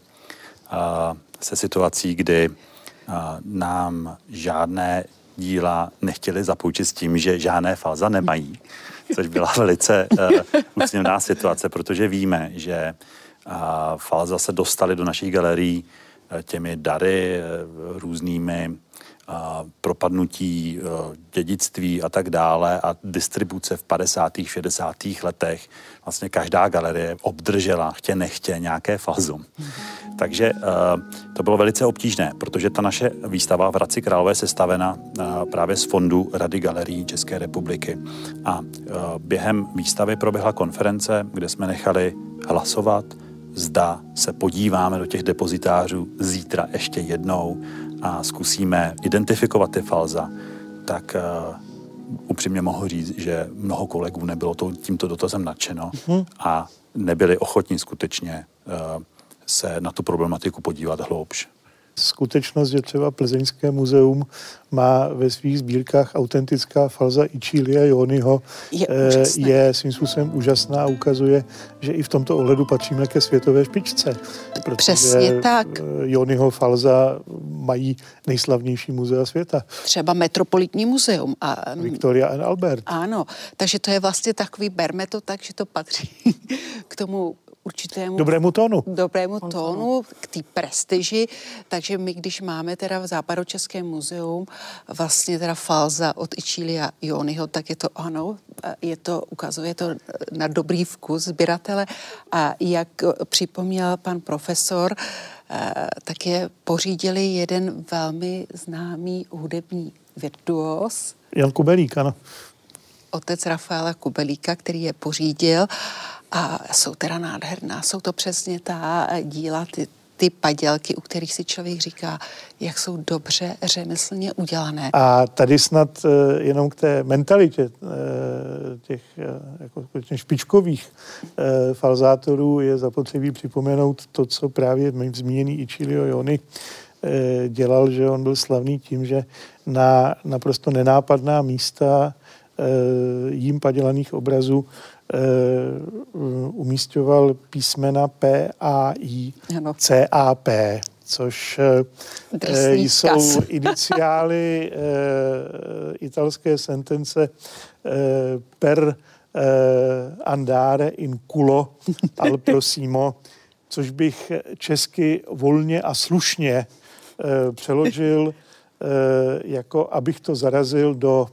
se situací, kdy nám žádné díla nechtěli zapůjčit s tím, že žádné falza nemají, což byla velice uh, situace, protože víme, že uh, falza se dostali do našich galerií uh, těmi dary, uh, různými propadnutí dědictví a tak dále a distribuce v 50. 60. letech. Vlastně každá galerie obdržela chtě nechtě nějaké falzum. Takže to bylo velice obtížné, protože ta naše výstava v Hradci Králové se stavena právě z fondu Rady galerií České republiky. A během výstavy proběhla konference, kde jsme nechali hlasovat, zda se podíváme do těch depozitářů zítra ještě jednou a zkusíme identifikovat ty falza, tak upřímně mohu říct, že mnoho kolegů nebylo to, tímto dotazem nadšeno mm-hmm. a nebyli ochotní skutečně uh, se na tu problematiku podívat hloubš. skutečnost, že třeba Plzeňské muzeum má ve svých sbírkách autentická falza Ičilia Jonyho, je, eh, je svým způsobem úžasná a ukazuje, že i v tomto ohledu patříme ke světové špičce. Přesně tak. Eh, Jonyho falza mají nejslavnější muzea světa. Třeba Metropolitní muzeum. A, Victoria and Albert. Ano, takže to je vlastně takový, berme to tak, že to patří k tomu určitému dobrému tónu. Dobrému tónu, k té prestiži. Takže my, když máme teda v Západočeském muzeum vlastně teda falza od Ičilia Jonyho, tak je to ano, je to, ukazuje to na dobrý vkus sběratele. A jak připomněl pan profesor, eh, tak je pořídili jeden velmi známý hudební virtuos. Jan Kubelík, ano. Otec Rafaela Kubelíka, který je pořídil a jsou teda nádherná. Jsou to přesně ta díla, ty, ty padělky, u kterých si člověk říká, jak jsou dobře řemeslně udělané. A tady snad uh, jenom k té mentalitě uh, těch jako špičkových falzátorů je zapotřebí připomenout to, co právě zmíněný Ichilio Jony dělal, že on byl slavný tím, že na naprosto nenápadná místa jím padělaných obrazů Eh, umístěval písmena P, A, I, C, A, P, což uh, jsou iniciály uh, italské sentence per andare in culo al prosimo, což bych česky volně a slušně přeložil jako abych to zarazil do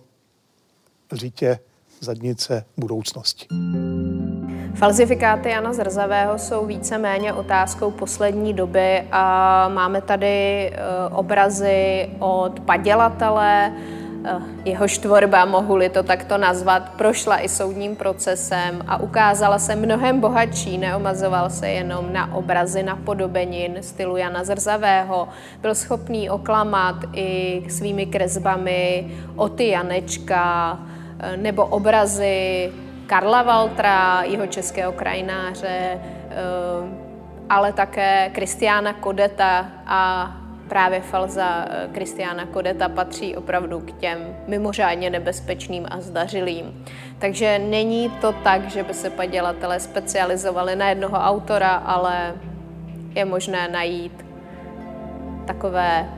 řítě zadnice budoucnosti. Falzifikáty Jana Zrzavého jsou víceméně otázkou poslední doby a máme tady eh, obrazy od padělatele, eh, jehož tvorba, mohu-li to takto nazvat, prošla i soudním procesem a ukázala se mnohem bohatší, neomazoval se jenom na obrazy na podobenin stylu Jana Zrzavého, byl schopný oklamat i svými kresbami Oty Janečka, nebo obrazy Karla Valtra, jeho českého krajináře, eh, ale také Kristiána Kodeta a právě falza Kristiána eh, Kodeta patří opravdu k těm mimořádně nebezpečným a zdařilým. Takže není to tak, že by se padělatelé specializovali na jednoho autora, ale je možné najít takové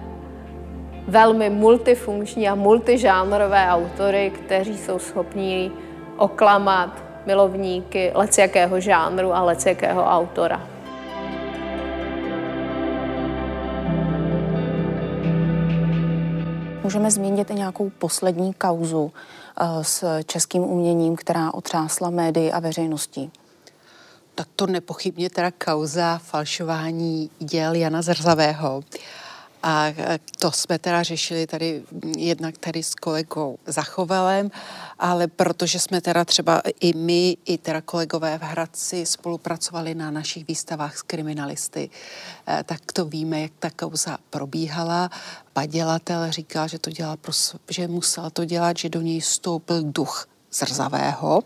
velmi multifunkční a multižánrové autory, kteří jsou schopní oklamat milovníky lecjakého žánru a lecjakého autora. Můžeme zmínit i nějakou poslední kauzu eh, s českým uměním, která otřásla médii a veřejností. Tak to nepochybně teda kauza falšování děl Jana Zrzavého. A to jsme teda řešili tady jednak tady s kolegou Zachovalem, ale protože jsme teda třeba i my, i teda kolegové v Hradci spolupracovali na našich výstavách s kriminalisty, eh, tak to víme, jak ta kauza probíhala. Padělatel říkal, že to dělal, že musel to dělat, že do něj stoupil duch zrzavého.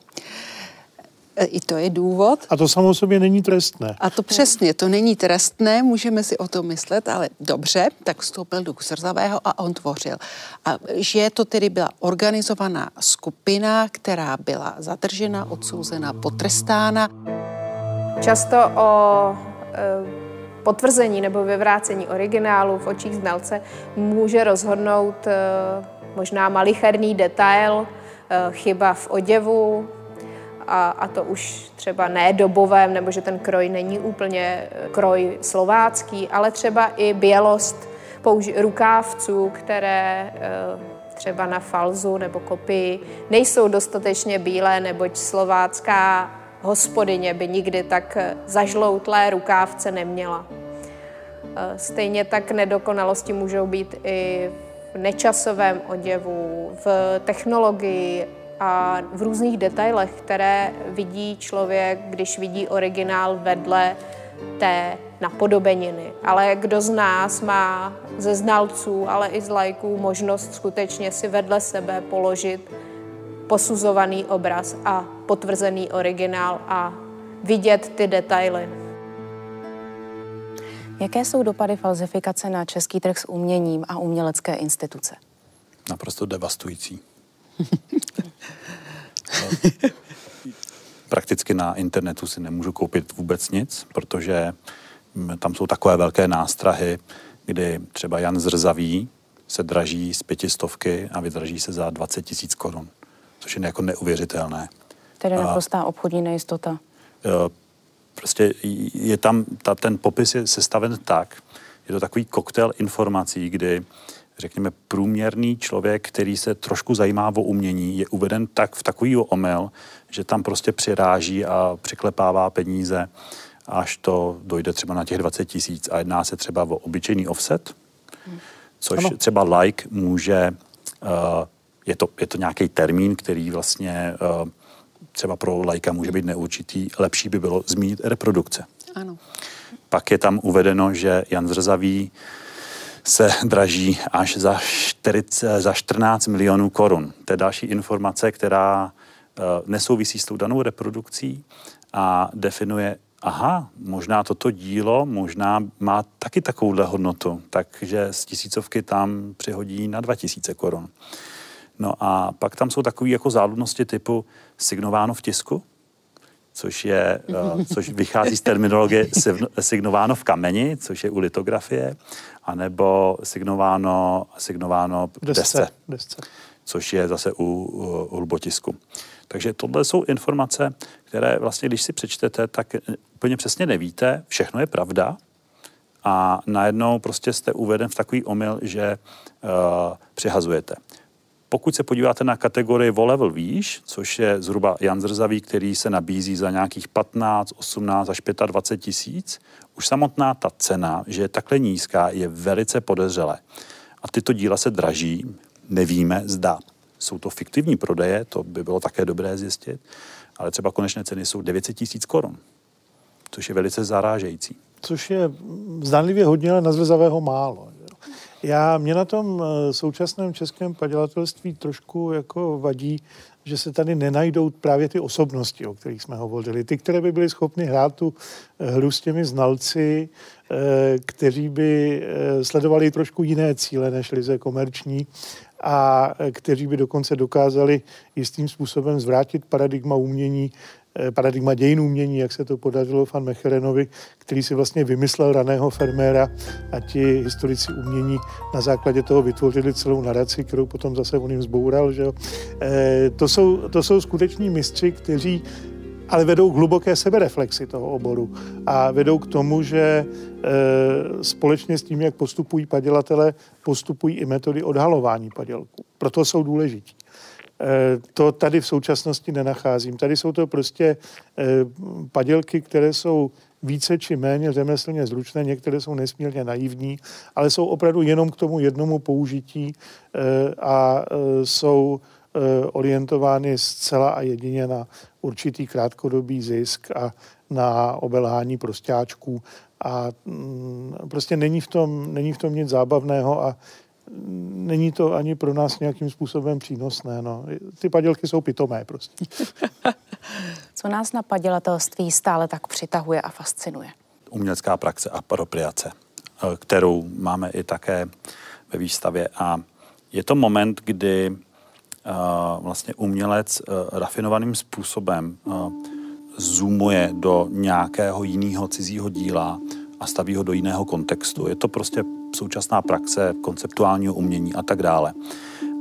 I to je důvod. A to samo sobě není trestné. A to přesně, to není trestné, můžeme si o tom myslet, ale dobře, tak vstoupil do Zrzavého a on tvořil. A že to tedy byla organizovaná skupina, která byla zadržena, odsouzena, potrestána. Často o e, potvrzení nebo vyvrácení originálu v očích znalce může rozhodnout e, možná malicherný detail, e, chyba v oděvu, a, a to už třeba ne dobovém, nebo že ten kroj není úplně eh, kroj slovácký, ale třeba i bělost použi- rukávců, které eh, třeba na falzu nebo kopii nejsou dostatečně bílé, neboť slovácká hospodyně by nikdy tak eh, zažloutlé rukávce neměla. Stejně tak nedokonalosti můžou být i v nečasovém oděvu, v technologii a v různých detailech, které vidí člověk, když vidí originál vedle té napodobeniny. Ale kdo z nás má ze znalců, ale i z lajků možnost skutečně si vedle sebe položit posuzovaný obraz a potvrzený originál a vidět ty detaily. Jaké jsou dopady falzifikace na český trh s uměním a umělecké instituce? Naprosto devastující. Prakticky na internetu si nemůžu koupit vůbec nic, protože mm, tam jsou takové velké nástrahy, kdy třeba Jan Zrzavý se draží z pětistovky a vydraží se za 20 tisíc korun, což je jako neuvěřitelné. Tedy naprostá obchodní nejistota. Prostě je tam, ta, ten popis je sestaven tak, je to takový koktejl informací, kdy řekněme, průměrný člověk, který se trošku zajímá o umění, je uveden tak v takový omyl, že tam prostě přiráží a přiklepává peníze, až to dojde třeba na těch 20 tisíc. A jedná se třeba o obyčejný offset, což ano. třeba like může, uh, je, to, je to nějaký termín, který vlastně uh, třeba pro lajka může být neurčitý. Lepší by bylo zmínit reprodukce. Ano. Pak je tam uvedeno, že Jan Zrzavý se draží až za, 40, za 14 milionů korun. To je další informace, která uh, nesouvisí s tou danou reprodukcí a definuje, aha, možná toto dílo možná má taky takovouhle hodnotu, takže z tisícovky tam přihodí na 2000 korun. No a pak tam jsou takové jako záludnosti typu signováno v tisku, což, je, uh, což vychází z terminologie signováno v kameni, což je u litografie, anebo signováno, signováno v desce, desce, což je zase u, u hlubotisku. Takže tohle jsou informace, které vlastně, když si přečtete, tak úplně přesně nevíte, všechno je pravda a najednou prostě jste uveden v takový omyl, že uh, přihazujete. Pokud se podíváte na kategorii o-level výš, což je zhruba Jan Zrzavý, který se nabízí za nějakých 15, 18 až 25 tisíc, už samotná ta cena, že je takhle nízká, je velice podezřelé. A tyto díla se draží, nevíme, zda jsou to fiktivní prodeje, to by bylo také dobré zjistit, ale třeba konečné ceny jsou 900 tisíc korun, což je velice zarážející. Což je zdánlivě hodně, ale na Zrzavého málo. Já, mě na tom eh, současném českém padělatelství trošku jako vadí, že se tady nenajdou právě ty osobnosti, o kterých jsme hovořili. Ty, které by byly schopny hrát tu eh, hru s těmi znalci, eh, kteří by sledovali trošku jiné cíle než lize komerční a kteří by dokonce dokázali jistým způsobem zvrátit paradigma umění Eh, paradigma dějin umění, jak se to podařilo Fan Mecherenovi, který si vlastně vymyslel raného ferméra a ti historici umění na základě toho vytvořili celou naraci, kterou potom zase on jim zboural. Že jo? E, to, jsou, to jsou skuteční mistři, kteří ale vedou k hluboké sebereflexi toho oboru a vedou k tomu, že e, společně s tím, jak postupují padělatele, postupují i metody odhalování padělků. Proto jsou důležití. Eh, to tady v současnosti nenacházím. Tady jsou to prostě eh, padělky, které jsou více či méně řemeslně zručné, některé jsou nesmírně naivní, ale jsou opravdu jenom k tomu jednomu použití a jsou orientovány zcela a jedině na určitý krátkodobý zisk a na obelhání prostáčků a mm, prostě není v tom, není v tom nic zábavného a není to ani pro nás nějakým způsobem přínosné. No. Ty padělky jsou pitomé prostě. Co nás na padělatelství stále tak přitahuje a fascinuje? Umělecká praxe a apropriace, eh, kterou máme i také ve výstavě. A je to moment, kdy vlastně umělec uh, rafinovaným způsobem uh, zoomuje do nějakého jiného cizího díla a staví ho do jiného kontextu. Je to prostě současná praxe konceptuálního umění a tak dále.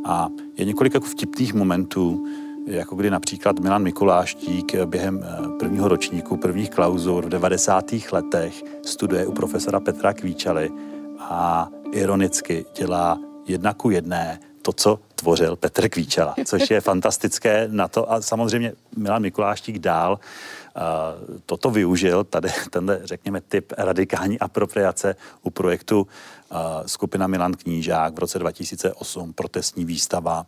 A je několik jako vtipných momentů, jako kdy například Milan Mikuláštík během eh, prvního ročníku, prvních klauzur v 90. letech studuje u profesora Petra Kvíčaly a ironicky dělá jedna ku jedné to, co tvořil Petr Kvíčela, což je fantastické na to. A samozřejmě Milan Mikuláštík dál toto využil, tady tenhle, řekněme, typ radikální apropriace u projektu skupina Milan Knížák v roce 2008, protestní výstava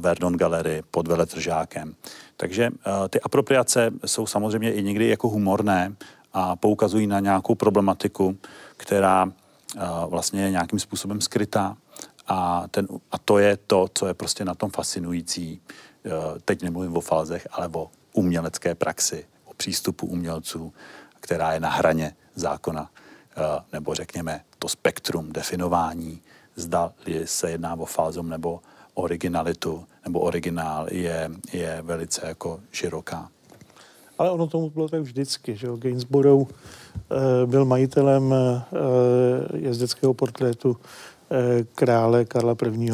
Verdon Gallery pod veletržákem. Takže ty apropriace jsou samozřejmě i někdy jako humorné a poukazují na nějakou problematiku, která vlastně je nějakým způsobem skrytá. A, ten, a to je to, co je prostě na tom fascinující. Teď nemluvím o falzech, ale o umělecké praxi přístupu umělců, která je na hraně zákona nebo řekněme to spektrum definování, zda se jedná o falzum nebo originalitu nebo originál je, je velice jako široká. Ale ono tomu bylo tak vždycky, že jo. Gainsborough e, byl majitelem e, jezdeckého portrétu krále Karla I.,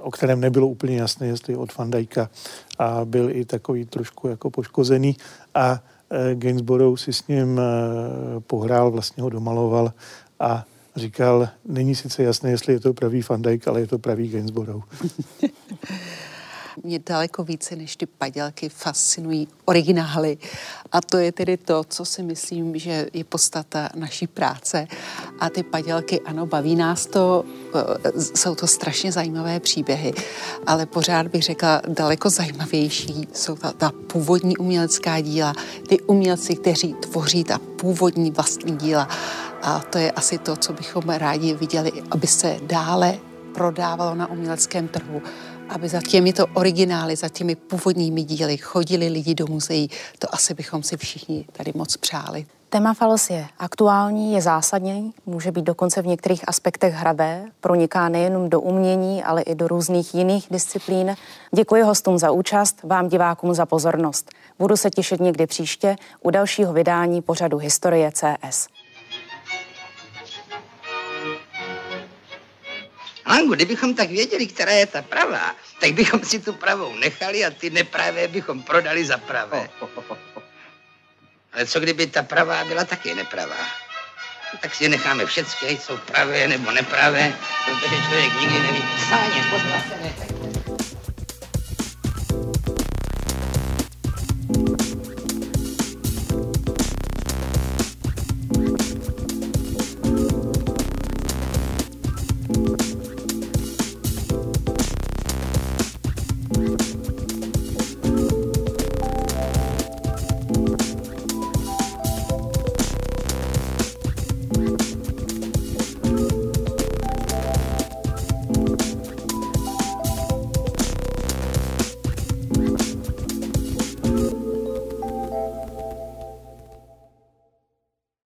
o kterém nebylo úplně jasné, jestli od Van Dijka a byl i takový trošku jako poškozený a e, Gainsborough si s ním e, pohrál, vlastně ho domaloval a říkal, není sice jasné, jestli je to pravý Van Dijk, ale je to pravý Gainsborough. Mě daleko více než ty padělky fascinují originály. A to je tedy to, co si myslím, že je podstata naší práce. A ty padělky, ano, baví nás to, eh, jsou to strašně zajímavé příběhy, ale pořád bych řekla, daleko zajímavější jsou ta, ta původní umělecká díla, ty umělci, kteří tvoří ta původní vlastní díla. A to je asi to, co bychom rádi viděli, aby se dále prodávalo na uměleckém trhu, aby za těmito originály, za těmi původními díly chodili lidi do muzeí. To asi bychom si všichni tady moc přáli. Téma falos je aktuální, je zásadní, může být dokonce v některých aspektech hravé, proniká nejenom do umění, ale i do různých jiných disciplín. Děkuji hostům za účast, vám divákům za pozornost. Budu se těšit někdy příště u dalšího vydání pořadu Historie CS. Langu, kdybychom tak věděli, která je ta pravá, tak bychom si tu pravou nechali a ty nepravé bychom prodali za pravé. Ale co kdyby ta pravá byla taky nepravá? Tak si necháme všechny, jsou pravé nebo nepravé, protože člověk nikdy neví. Sáně, pozvatené, tak